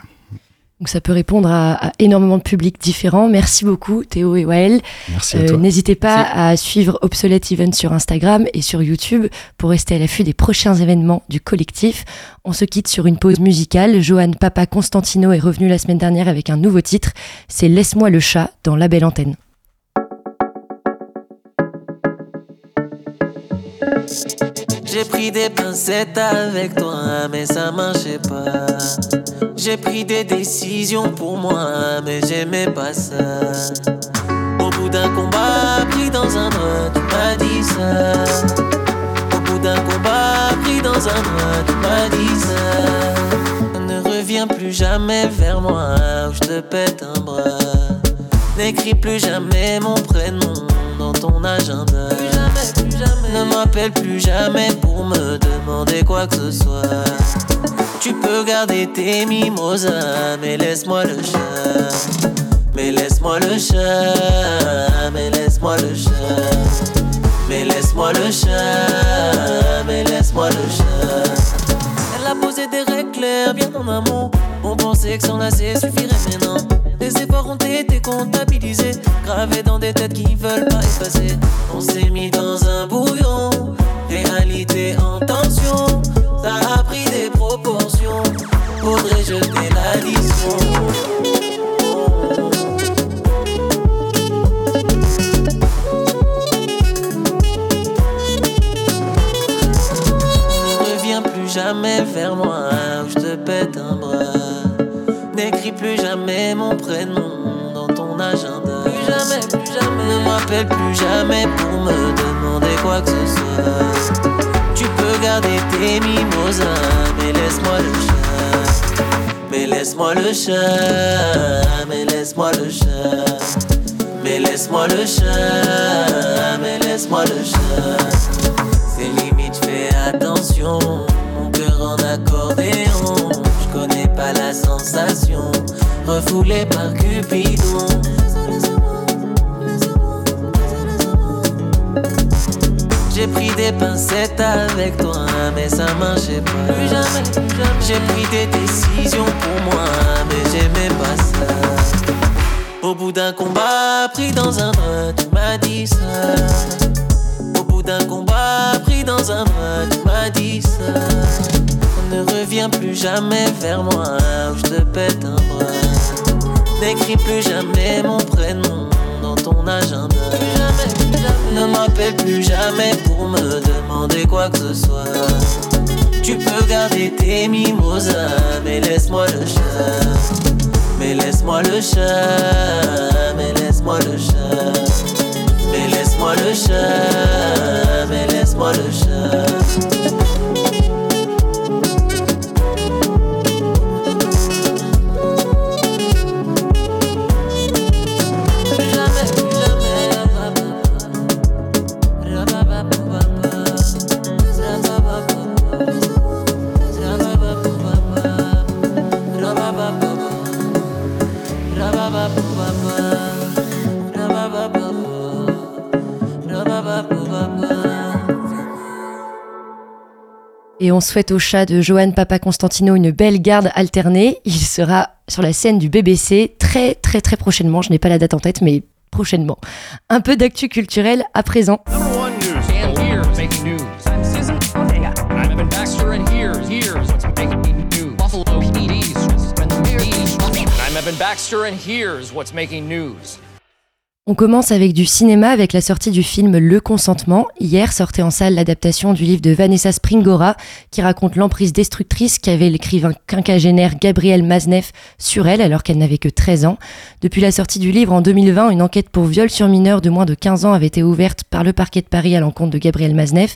Donc ça peut répondre à, énormément de publics différents. Merci beaucoup Théo et Wael. Merci euh, N'hésitez pas à suivre Obsolete Event sur Instagram et sur YouTube pour rester à l'affût des prochains événements du collectif. On se quitte sur une pause musicale. Johan Papa Constantino est revenu la semaine dernière avec un nouveau titre. C'est Laisse-moi le chat dans La Belle Antenne. J'ai pris des pincettes avec toi, mais ça marchait pas. J'ai pris des décisions pour moi, mais j'aimais pas ça. Au bout d'un combat pris dans un drap, tu m'as dit ça. Au bout d'un combat pris dans un drap, tu m'as dit ça. Ne reviens plus jamais vers moi, ou je te pète un bras. N'écris plus jamais mon prénom dans ton agenda. Plus jamais, jamais. Ne m'appelle plus jamais pour me demander quoi que ce soit. Tu peux garder tes mimosas, mais laisse-moi le chat. Mais laisse-moi le chat, mais laisse-moi le chat. Mais laisse-moi le chat, mais laisse-moi le chat. Elle a posé des règles claires, bien en amont. On pensait que s'enlacer suffirait, mais non. Les efforts ont été comptabilisés, gravés dans des têtes qui veulent pas effacer. On s'est mis dans un bouillon, réalité en tension. Ça a pris des proportions, faudrait jeter l'addition. jamais vers moi je te pète un bras. N'écris plus jamais mon prénom dans ton agenda. Plus jamais, plus jamais. Ne m'appelle plus jamais pour me demander quoi que ce soit. Tu peux garder tes mimosas, mais laisse-moi le chat. Mais laisse-moi le chat, mais laisse-moi le chat. Mais laisse-moi le chat, mais laisse-moi le chat. C'est limite, fais attention en accordéon. Je connais pas la sensation, refoulé par Cupidon. J'ai pris des pincettes avec toi, mais ça marchait pas. Plus jamais, jamais. J'ai pris des décisions pour moi, mais j'aimais pas ça. Au bout d'un combat pris dans un drap, tu m'as dit ça. Au bout d'un combat pris dans un drap, tu m'as dit ça. Ne reviens plus jamais vers moi ou je te pète un bras. N'écris plus jamais mon prénom dans ton agenda. Ne m'appelle plus jamais pour me demander quoi que ce soit. Tu peux garder tes mimosas, mais laisse-moi le chat. Mais laisse-moi le chat, mais laisse-moi le chat. Mais laisse-moi le chat, mais laisse-moi le chat. Et on souhaite au chat de Johan Papa Constantino une belle garde alternée. Il sera sur la scène du BBC très très très prochainement. Je n'ai pas la date en tête, mais prochainement. Un peu d'actu culturel à présent. Baxter and here's what's making news. On commence avec du cinéma avec la sortie du film Le Consentement. Hier sortait en salle l'adaptation du livre de Vanessa Springora qui raconte l'emprise destructrice qu'avait l'écrivain quinquagénaire Gabriel Mazneff sur elle alors qu'elle n'avait que 13 ans. Depuis la sortie du livre en 2020, une enquête pour viol sur mineur de moins de 15 ans avait été ouverte par le parquet de Paris à l'encontre de Gabriel Mazneff.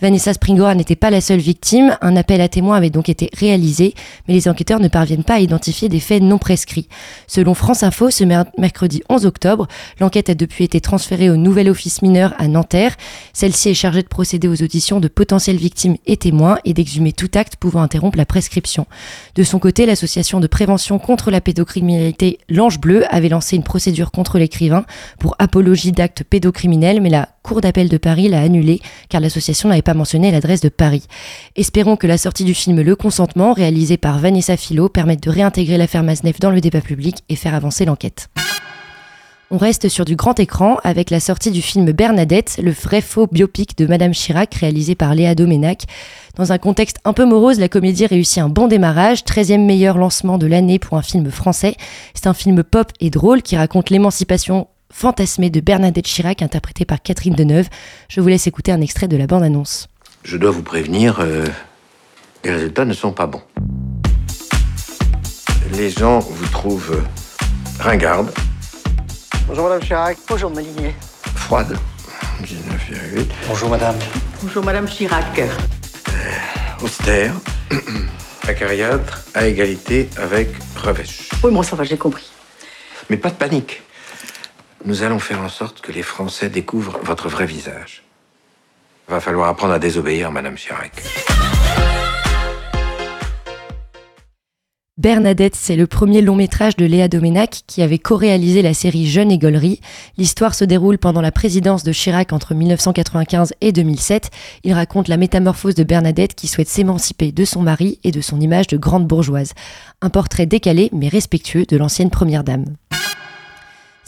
Vanessa Springora n'était pas la seule victime. Un appel à témoins avait donc été réalisé, mais les enquêteurs ne parviennent pas à identifier des faits non prescrits. Selon France Info, ce mercredi 11 octobre, l'enquête a depuis été transférée au nouvel office mineur à Nanterre. Celle-ci est chargée de procéder aux auditions de potentielles victimes et témoins et d'exhumer tout acte pouvant interrompre la prescription. De son côté, l'association de prévention contre la pédocriminalité L'Ange Bleu avait lancé une procédure contre l'écrivain pour apologie d'actes pédocriminels, mais la Cour d'appel de Paris l'a annulée car l'association n'avait pas mentionné l'adresse de Paris. Espérons que la sortie du film Le Consentement, réalisé par Vanessa Philo, permette de réintégrer l'affaire Maznev dans le débat public et faire avancer l'enquête. On reste sur du grand écran avec la sortie du film Bernadette, le vrai faux biopic de Madame Chirac réalisé par Léa Doménac. Dans un contexte un peu morose, la comédie réussit un bon démarrage, 13e meilleur lancement de l'année pour un film français. C'est un film pop et drôle qui raconte l'émancipation fantasmée de Bernadette Chirac, interprétée par Catherine Deneuve. Je vous laisse écouter un extrait de la bande-annonce. Je dois vous prévenir, euh, les résultats ne sont pas bons. Les gens vous trouvent euh, ringarde. Bonjour Madame Chirac. Bonjour Malinier. Froide. 19,8. Bonjour Madame. Bonjour Madame Chirac. Euh, austère. [CLEARS THROAT] Acariâtre, à égalité avec Revêche. Oui, bon, ça va, j'ai compris. Mais pas de panique. Nous allons faire en sorte que les Français découvrent votre vrai visage. Va falloir apprendre à désobéir, Madame Chirac. Bernadette, c'est le premier long métrage de Léa Domenac qui avait co-réalisé la série Jeune et Gaulerie. L'histoire se déroule pendant la présidence de Chirac entre 1995 et 2007. Il raconte la métamorphose de Bernadette qui souhaite s'émanciper de son mari et de son image de grande bourgeoise. Un portrait décalé mais respectueux de l'ancienne première dame.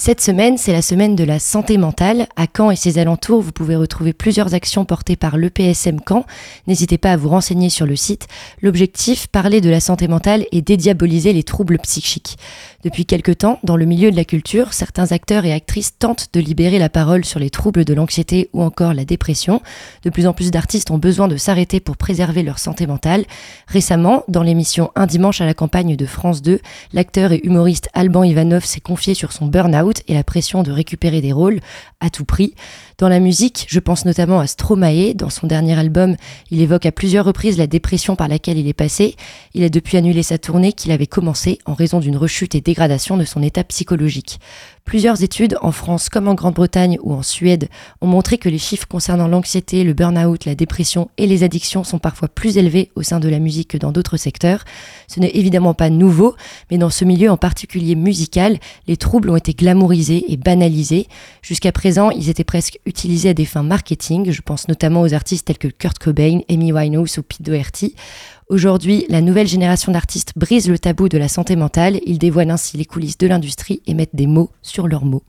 Cette semaine, c'est la semaine de la santé mentale. À Caen et ses alentours, vous pouvez retrouver plusieurs actions portées par l'EPSM Caen. N'hésitez pas à vous renseigner sur le site. L'objectif, parler de la santé mentale et dédiaboliser les troubles psychiques. Depuis quelque temps, dans le milieu de la culture, certains acteurs et actrices tentent de libérer la parole sur les troubles de l'anxiété ou encore la dépression. De plus en plus d'artistes ont besoin de s'arrêter pour préserver leur santé mentale. Récemment, dans l'émission Un dimanche à la campagne de France 2, l'acteur et humoriste Alban Ivanov s'est confié sur son burn-out et la pression de récupérer des rôles à tout prix. Dans la musique, je pense notamment à Stromae. Dans son dernier album, il évoque à plusieurs reprises la dépression par laquelle il est passé. Il a depuis annulé sa tournée qu'il avait commencé en raison d'une rechute et dégradation de son état psychologique. Plusieurs études en France comme en Grande-Bretagne ou en Suède ont montré que les chiffres concernant l'anxiété, le burn-out, la dépression et les addictions sont parfois plus élevés au sein de la musique que dans d'autres secteurs. Ce n'est évidemment pas nouveau, mais dans ce milieu en particulier musical, les troubles ont été glamourisés et banalisés. Jusqu'à présent, ils étaient presque utilisés à des fins marketing. Je pense notamment aux artistes tels que Kurt Cobain, Amy Winehouse ou Pete Doherty. Aujourd'hui, la nouvelle génération d'artistes brise le tabou de la santé mentale. Ils dévoilent ainsi les coulisses de l'industrie et mettent des mots sur leurs mots.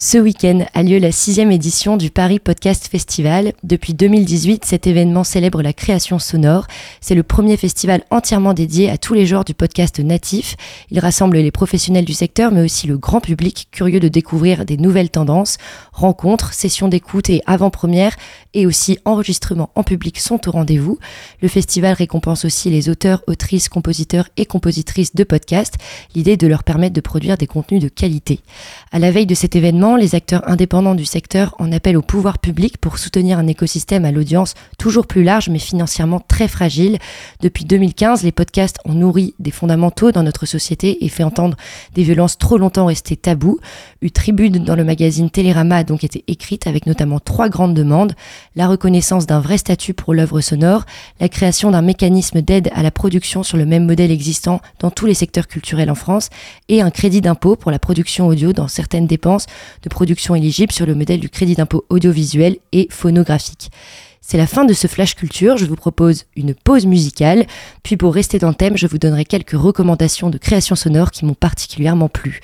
Ce week-end a lieu la sixième édition du Paris Podcast Festival. Depuis 2018, cet événement célèbre la création sonore. C'est le premier festival entièrement dédié à tous les genres du podcast natif. Il rassemble les professionnels du secteur, mais aussi le grand public curieux de découvrir des nouvelles tendances. Rencontres, sessions d'écoute et avant-premières, et aussi enregistrements en public sont au rendez-vous. Le festival récompense aussi les auteurs, autrices, compositeurs et compositrices de podcasts. L'idée de leur permettre de produire des contenus de qualité. À la veille de cet événement, les acteurs indépendants du secteur en appellent au pouvoir public pour soutenir un écosystème à l'audience toujours plus large mais financièrement très fragile. Depuis 2015, les podcasts ont nourri des fondamentaux dans notre société et fait entendre des violences trop longtemps restées tabous. Une tribune dans le magazine Télérama a donc été écrite avec notamment trois grandes demandes. La reconnaissance d'un vrai statut pour l'œuvre sonore, la création d'un mécanisme d'aide à la production sur le même modèle existant dans tous les secteurs culturels en France et un crédit d'impôt pour la production audio dans certaines dépenses de production éligible sur le modèle du crédit d'impôt audiovisuel et phonographique. C'est la fin de ce flash culture, je vous propose une pause musicale, puis pour rester dans le thème, je vous donnerai quelques recommandations de création sonore qui m'ont particulièrement plu.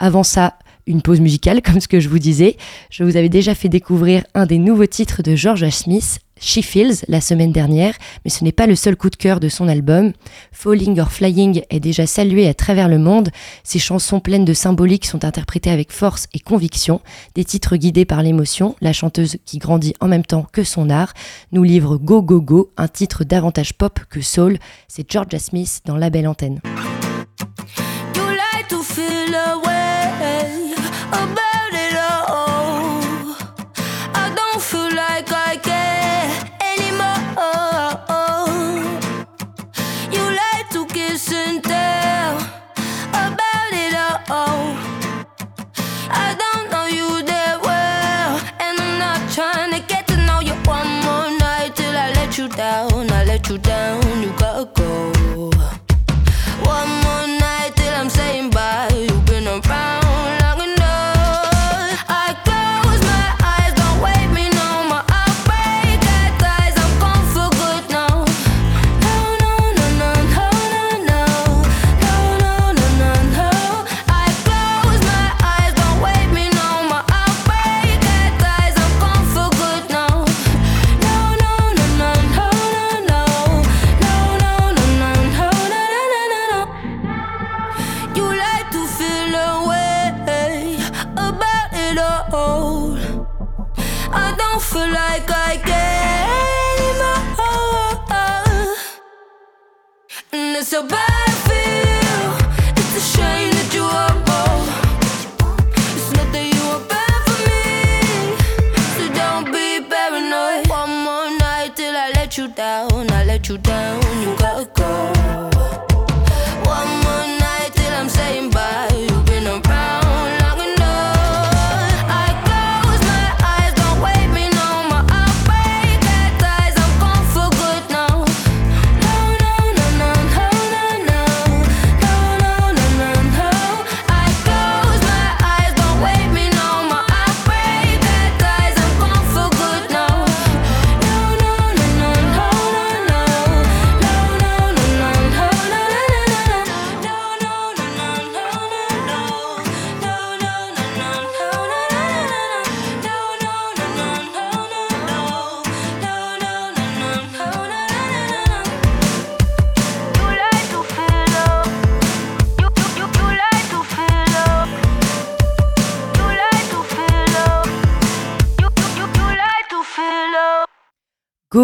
Avant ça, une pause musicale, comme ce que je vous disais. Je vous avais déjà fait découvrir un des nouveaux titres de Georgia Smith, She Feels, la semaine dernière, mais ce n'est pas le seul coup de cœur de son album. Falling or Flying est déjà salué à travers le monde. Ses chansons pleines de symboliques sont interprétées avec force et conviction. Des titres guidés par l'émotion, la chanteuse qui grandit en même temps que son art, nous livre Go Go Go, un titre davantage pop que soul. C'est Georgia Smith dans La Belle Antenne.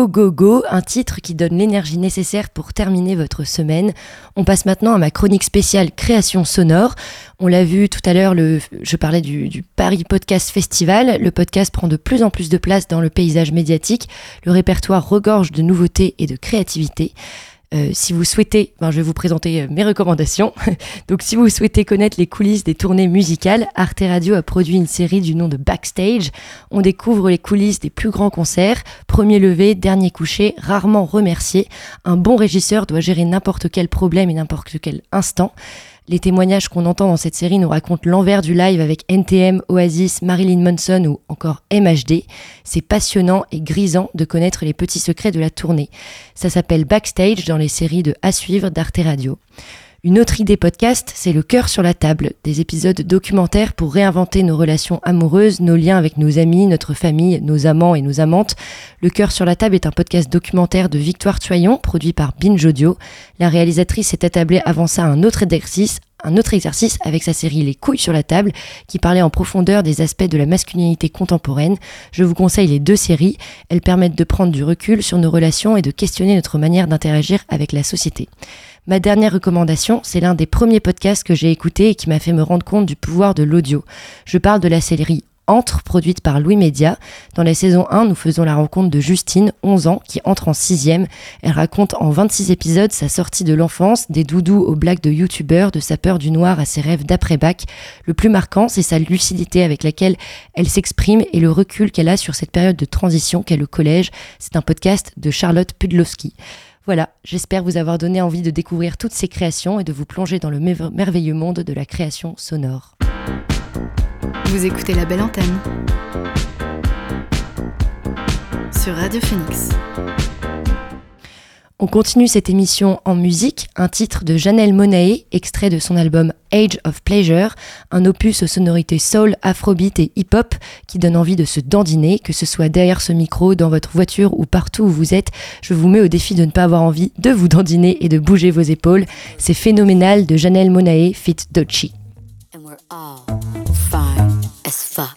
Go Go un titre qui donne l'énergie nécessaire pour terminer votre semaine. On passe maintenant à ma chronique spéciale création sonore. On l'a vu tout à l'heure, je parlais du, Paris Podcast Festival. Le podcast prend de plus en plus de place dans le paysage médiatique. Le répertoire regorge de nouveautés et de créativité. Euh, si vous souhaitez, ben, je vais vous présenter euh, mes recommandations. [LAUGHS] Donc, si vous souhaitez connaître les coulisses des tournées musicales, Arte Radio a produit une série du nom de Backstage. On découvre les coulisses des plus grands concerts, premier levé, dernier coucher, rarement remercié. Un bon régisseur doit gérer n'importe quel problème et n'importe quel instant. Les témoignages qu'on entend dans cette série nous racontent l'envers du live avec NTM, Oasis, Marilyn Manson ou encore MHD. C'est passionnant et grisant de connaître les petits secrets de la tournée. Ça s'appelle Backstage dans les séries de À suivre d'Arte Radio. Une autre idée podcast, c'est le cœur sur la table, des épisodes documentaires pour réinventer nos relations amoureuses, nos liens avec nos amis, notre famille, nos amants et nos amantes. Le cœur sur la table est un podcast documentaire de Victoire Tuyon, produit par Binge Audio. La réalisatrice s'est attablée avant ça un autre exercice, un autre exercice avec sa série Les couilles sur la table, qui parlait en profondeur des aspects de la masculinité contemporaine. Je vous conseille les deux séries. Elles permettent de prendre du recul sur nos relations et de questionner notre manière d'interagir avec la société. Ma dernière recommandation, c'est l'un des premiers podcasts que j'ai écouté et qui m'a fait me rendre compte du pouvoir de l'audio. Je parle de la série entre, produite par Louis Média. Dans la saison 1, nous faisons la rencontre de Justine, 11 ans, qui entre en 6 Elle raconte en 26 épisodes sa sortie de l'enfance, des doudous aux blagues de youtubeurs, de sa peur du noir à ses rêves d'après-bac. Le plus marquant, c'est sa lucidité avec laquelle elle s'exprime et le recul qu'elle a sur cette période de transition qu'est le collège. C'est un podcast de Charlotte Pudlowski. Voilà, j'espère vous avoir donné envie de découvrir toutes ces créations et de vous plonger dans le merveilleux monde de la création sonore. Vous écoutez la belle antenne sur Radio Phoenix. On continue cette émission en musique, un titre de Janelle Monae, extrait de son album Age of Pleasure, un opus aux sonorités soul, afrobeat et hip-hop qui donne envie de se dandiner, que ce soit derrière ce micro, dans votre voiture ou partout où vous êtes. Je vous mets au défi de ne pas avoir envie de vous dandiner et de bouger vos épaules. C'est phénoménal de Janelle Monae fit Dochi. as fuck.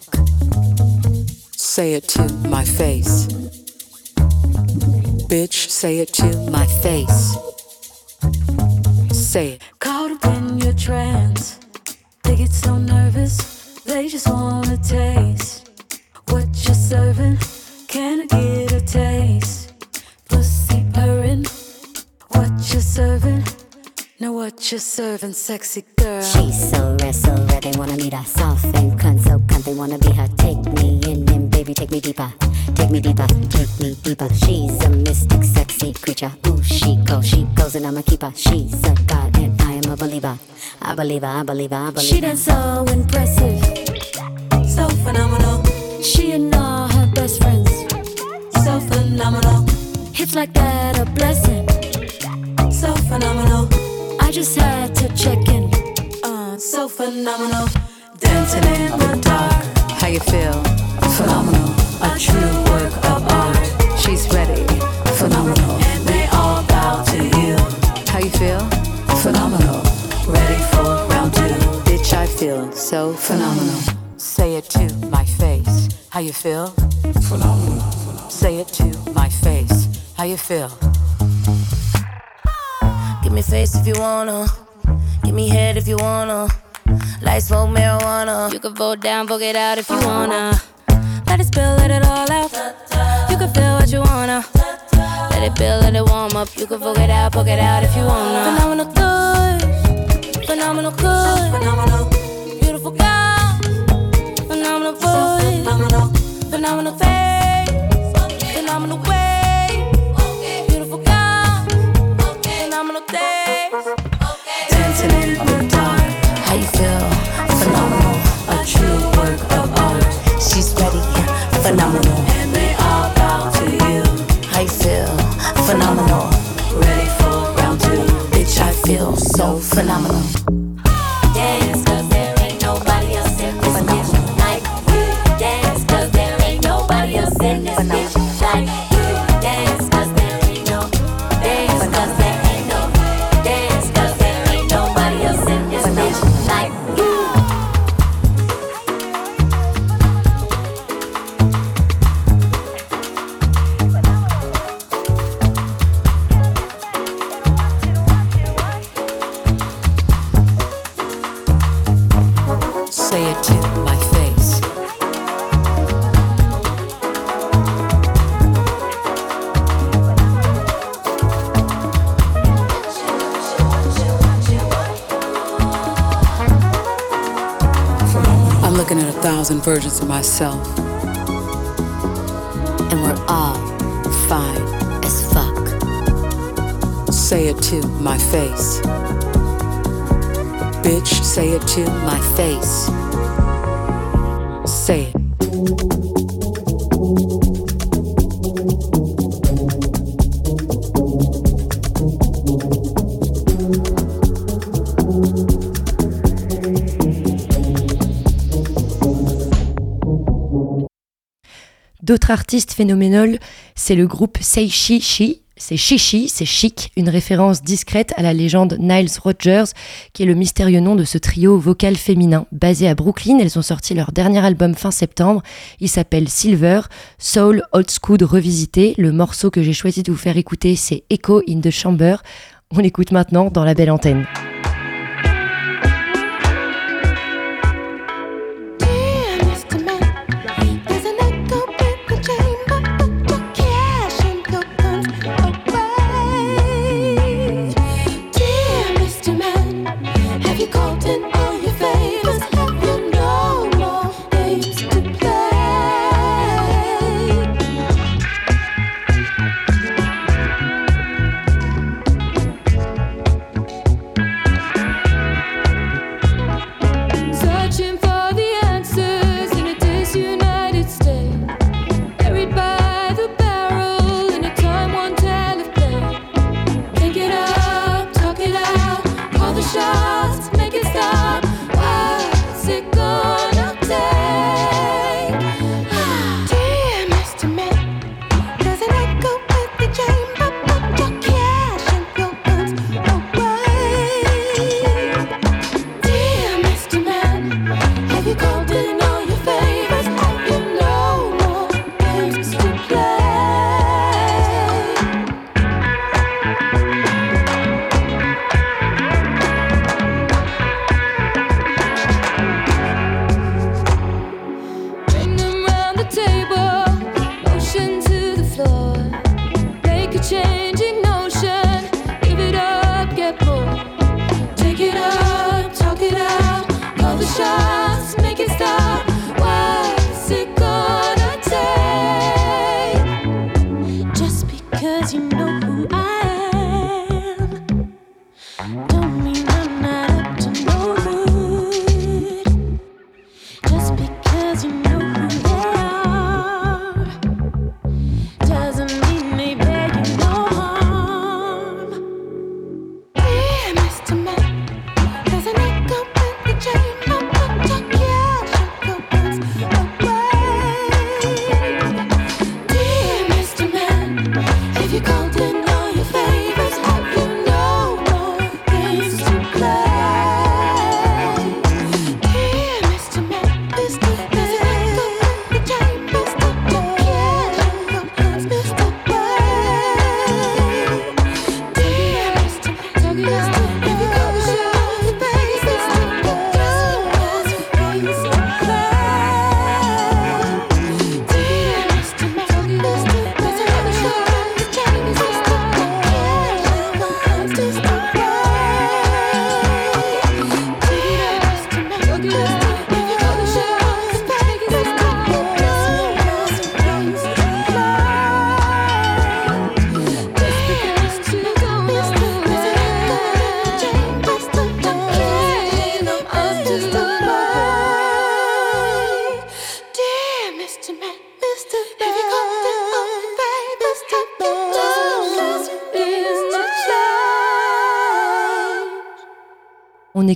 Say it to my face. Bitch, say it to my face. Say it. Caught up in your trance. They get so nervous, they just wanna taste what you're serving. Can I get a taste? Pussy purring, what you're serving. Know what you're serving, sexy girl. She's so red, so red, they wanna meet her. Soft and cunt, so cunt, they wanna be her. Take me take me deeper. Take me deeper, take me deeper. She's a mystic, sexy creature. Ooh, she goes, she goes, and I'm a keeper. She's a god, and I am a believer. I believe her, I believe her, I believe her. She done so impressive, so phenomenal. She and all her best friends, so phenomenal. Hits like that, a blessing, so phenomenal I just had to check in. Uh, so phenomenal. Dancing in the dark. How you feel? Phenomenal. A true work of art. She's ready. Phenomenal. And they all bow to you. How you feel? Phenomenal. Ready for round two. Bitch, I feel so phenomenal. Say it to my face. How you feel? Phenomenal. Say it to my face. How you feel? Give me face if you wanna. Give me head if you wanna. Light smoke marijuana. You can vote down, vote it out if you wanna. Let it spill, let it all out. You can feel what you wanna. Let it build, let it warm up. You can vote it out, vote it out if you wanna. Phenomenal good, phenomenal good, phenomenal, beautiful girl, phenomenal phenomenal, phenomenal face, phenomenal way. Phenomenal. And they all bow to you. You feel? Phenomenal. Ready for round two. Bitch, I feel so phenomenal. Dance, cause there ain't nobody else in this bitch like. Dance, cause there ain't nobody else in this bitch myself. And we're all fine as fuck. Say it to my face. Bitch, say it to my face. D'autres artistes phénoménales, c'est le groupe Say She She. C'est Chichi, c'est chic, une référence discrète à la légende Niles Rogers, qui est le mystérieux nom de ce trio vocal féminin. Basé à Brooklyn, elles ont sorti leur dernier album fin septembre. Il s'appelle Silver, Soul Old School revisité. Le morceau que j'ai choisi de vous faire écouter, c'est Echo in the Chamber. On l'écoute maintenant dans la belle antenne. Just because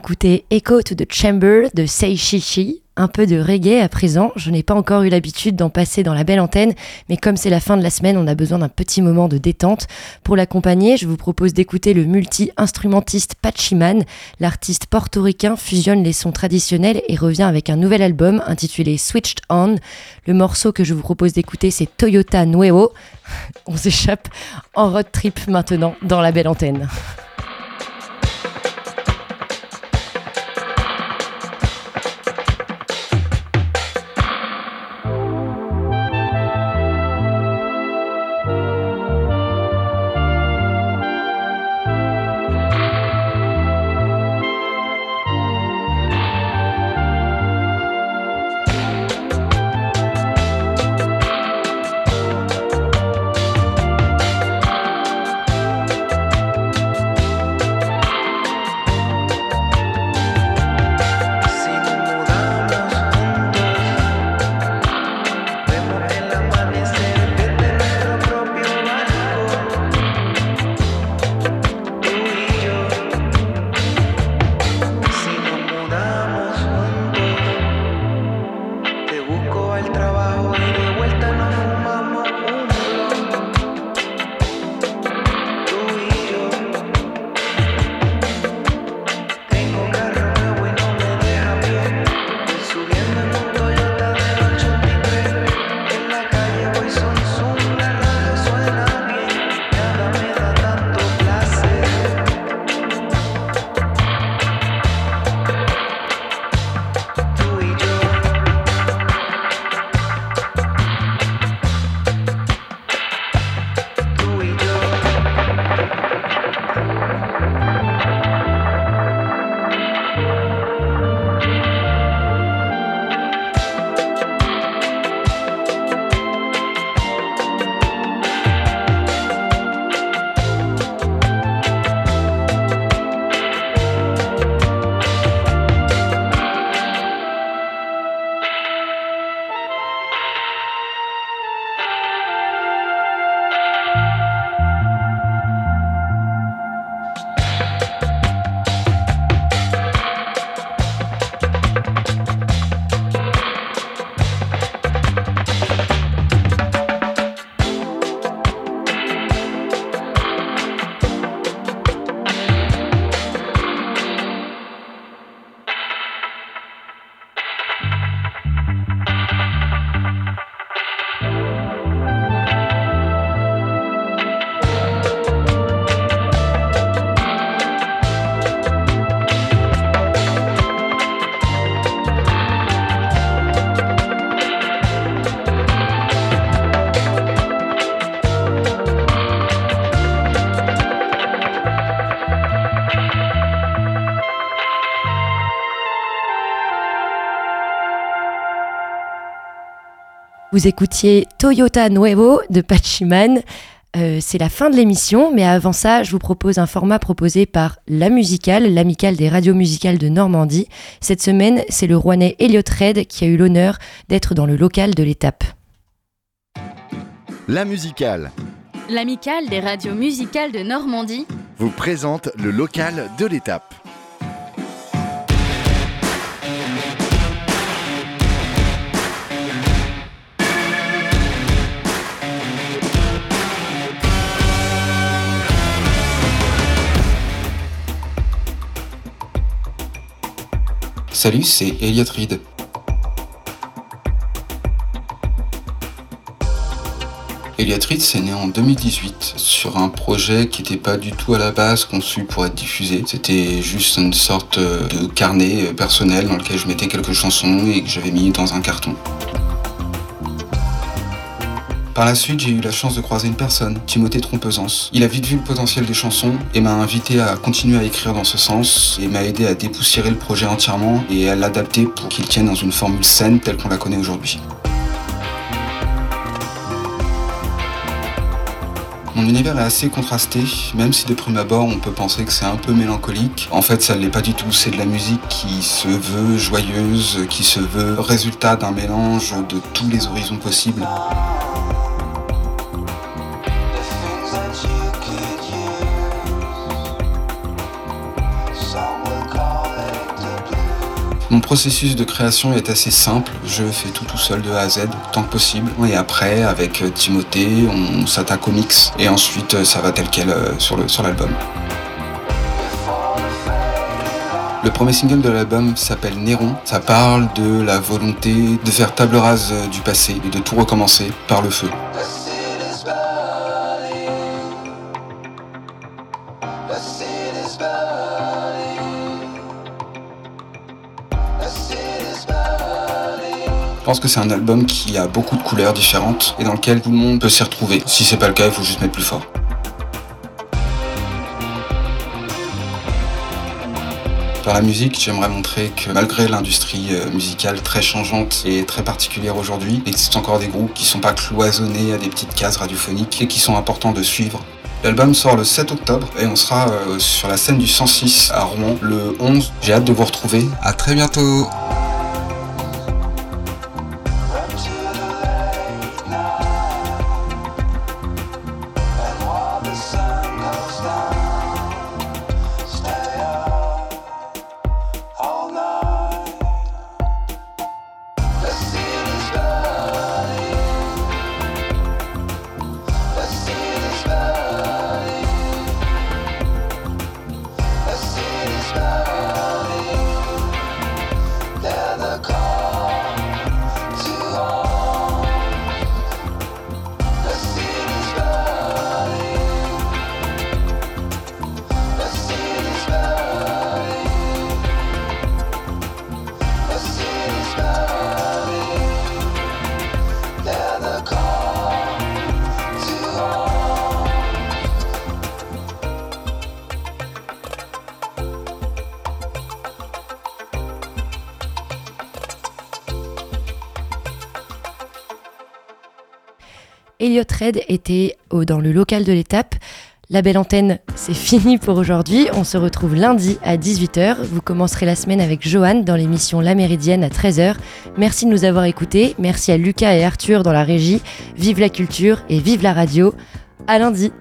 On écoutait Echo to the Chamber de Sei Shishi. Un peu de reggae à présent. Je n'ai pas encore eu l'habitude d'en passer dans la belle antenne, mais comme c'est la fin de la semaine, on a besoin d'un petit moment de détente. Pour l'accompagner, je vous propose d'écouter le multi-instrumentiste Pachiman. L'artiste portoricain fusionne les sons traditionnels et revient avec un nouvel album intitulé Switched On. Le morceau que je vous propose d'écouter, c'est Toyota Nuevo. [LAUGHS] On s'échappe en road trip maintenant dans la belle antenne. Vous écoutiez Toyota Nuevo de Pachiman. Euh, c'est la fin de l'émission, mais avant ça, je vous propose un format proposé par La Musicale, l'amicale des radios musicales de Normandie. Cette semaine, c'est le Rouennais Elliot Red qui a eu l'honneur d'être dans le local de l'étape. La musicale L'amicale des radios musicales de Normandie vous présente le local de l'étape. Salut, c'est Elliot Reed. Elliot c'est né en 2018 sur un projet qui n'était pas du tout à la base conçu pour être diffusé. C'était juste une sorte de carnet personnel dans lequel je mettais quelques chansons et que j'avais mis dans un carton. Par la suite, j'ai eu la chance de croiser une personne, Timothée Trompesance. Il a vite vu le potentiel des chansons et m'a invité à continuer à écrire dans ce sens et m'a aidé à dépoussiérer le projet entièrement et à l'adapter pour qu'il tienne dans une formule saine telle qu'on la connaît aujourd'hui. Mon univers est assez contrasté, même si de prime abord on peut penser que c'est un peu mélancolique. En fait, ça ne l'est pas du tout. C'est de la musique qui se veut joyeuse, qui se veut résultat d'un mélange de tous les horizons possibles. Mon processus de création est assez simple, je fais tout tout seul de A à Z, tant que possible. Et après, avec Timothée, on s'attaque au mix. Et ensuite, ça va tel quel euh, sur l'album. Le premier single de l'album s'appelle Néron. Ça parle de la volonté de faire table rase du passé et de tout recommencer par le feu. Pense que c'est un album qui a beaucoup de couleurs différentes et dans lequel tout le monde peut s'y retrouver. Si c'est pas le cas, il faut juste mettre plus fort. Par la musique, j'aimerais montrer que malgré l'industrie euh, musicale très changeante et très particulière aujourd'hui, il existe encore des groupes qui sont pas cloisonnés à des petites cases radiophoniques et qui sont importants de suivre. L'album sort le 7 octobre et on sera euh, sur la scène du 106 à Rouen le 11. J'ai hâte de vous retrouver. À très bientôt. Était dans le local de l'étape. La belle antenne, c'est fini pour aujourd'hui. On se retrouve lundi à 18h. Vous commencerez la semaine avec Johan dans l'émission La Méridienne à 13h. Merci de nous avoir écoutés. Merci à Lucas et Arthur dans la régie. Vive la culture et vive la radio. À lundi.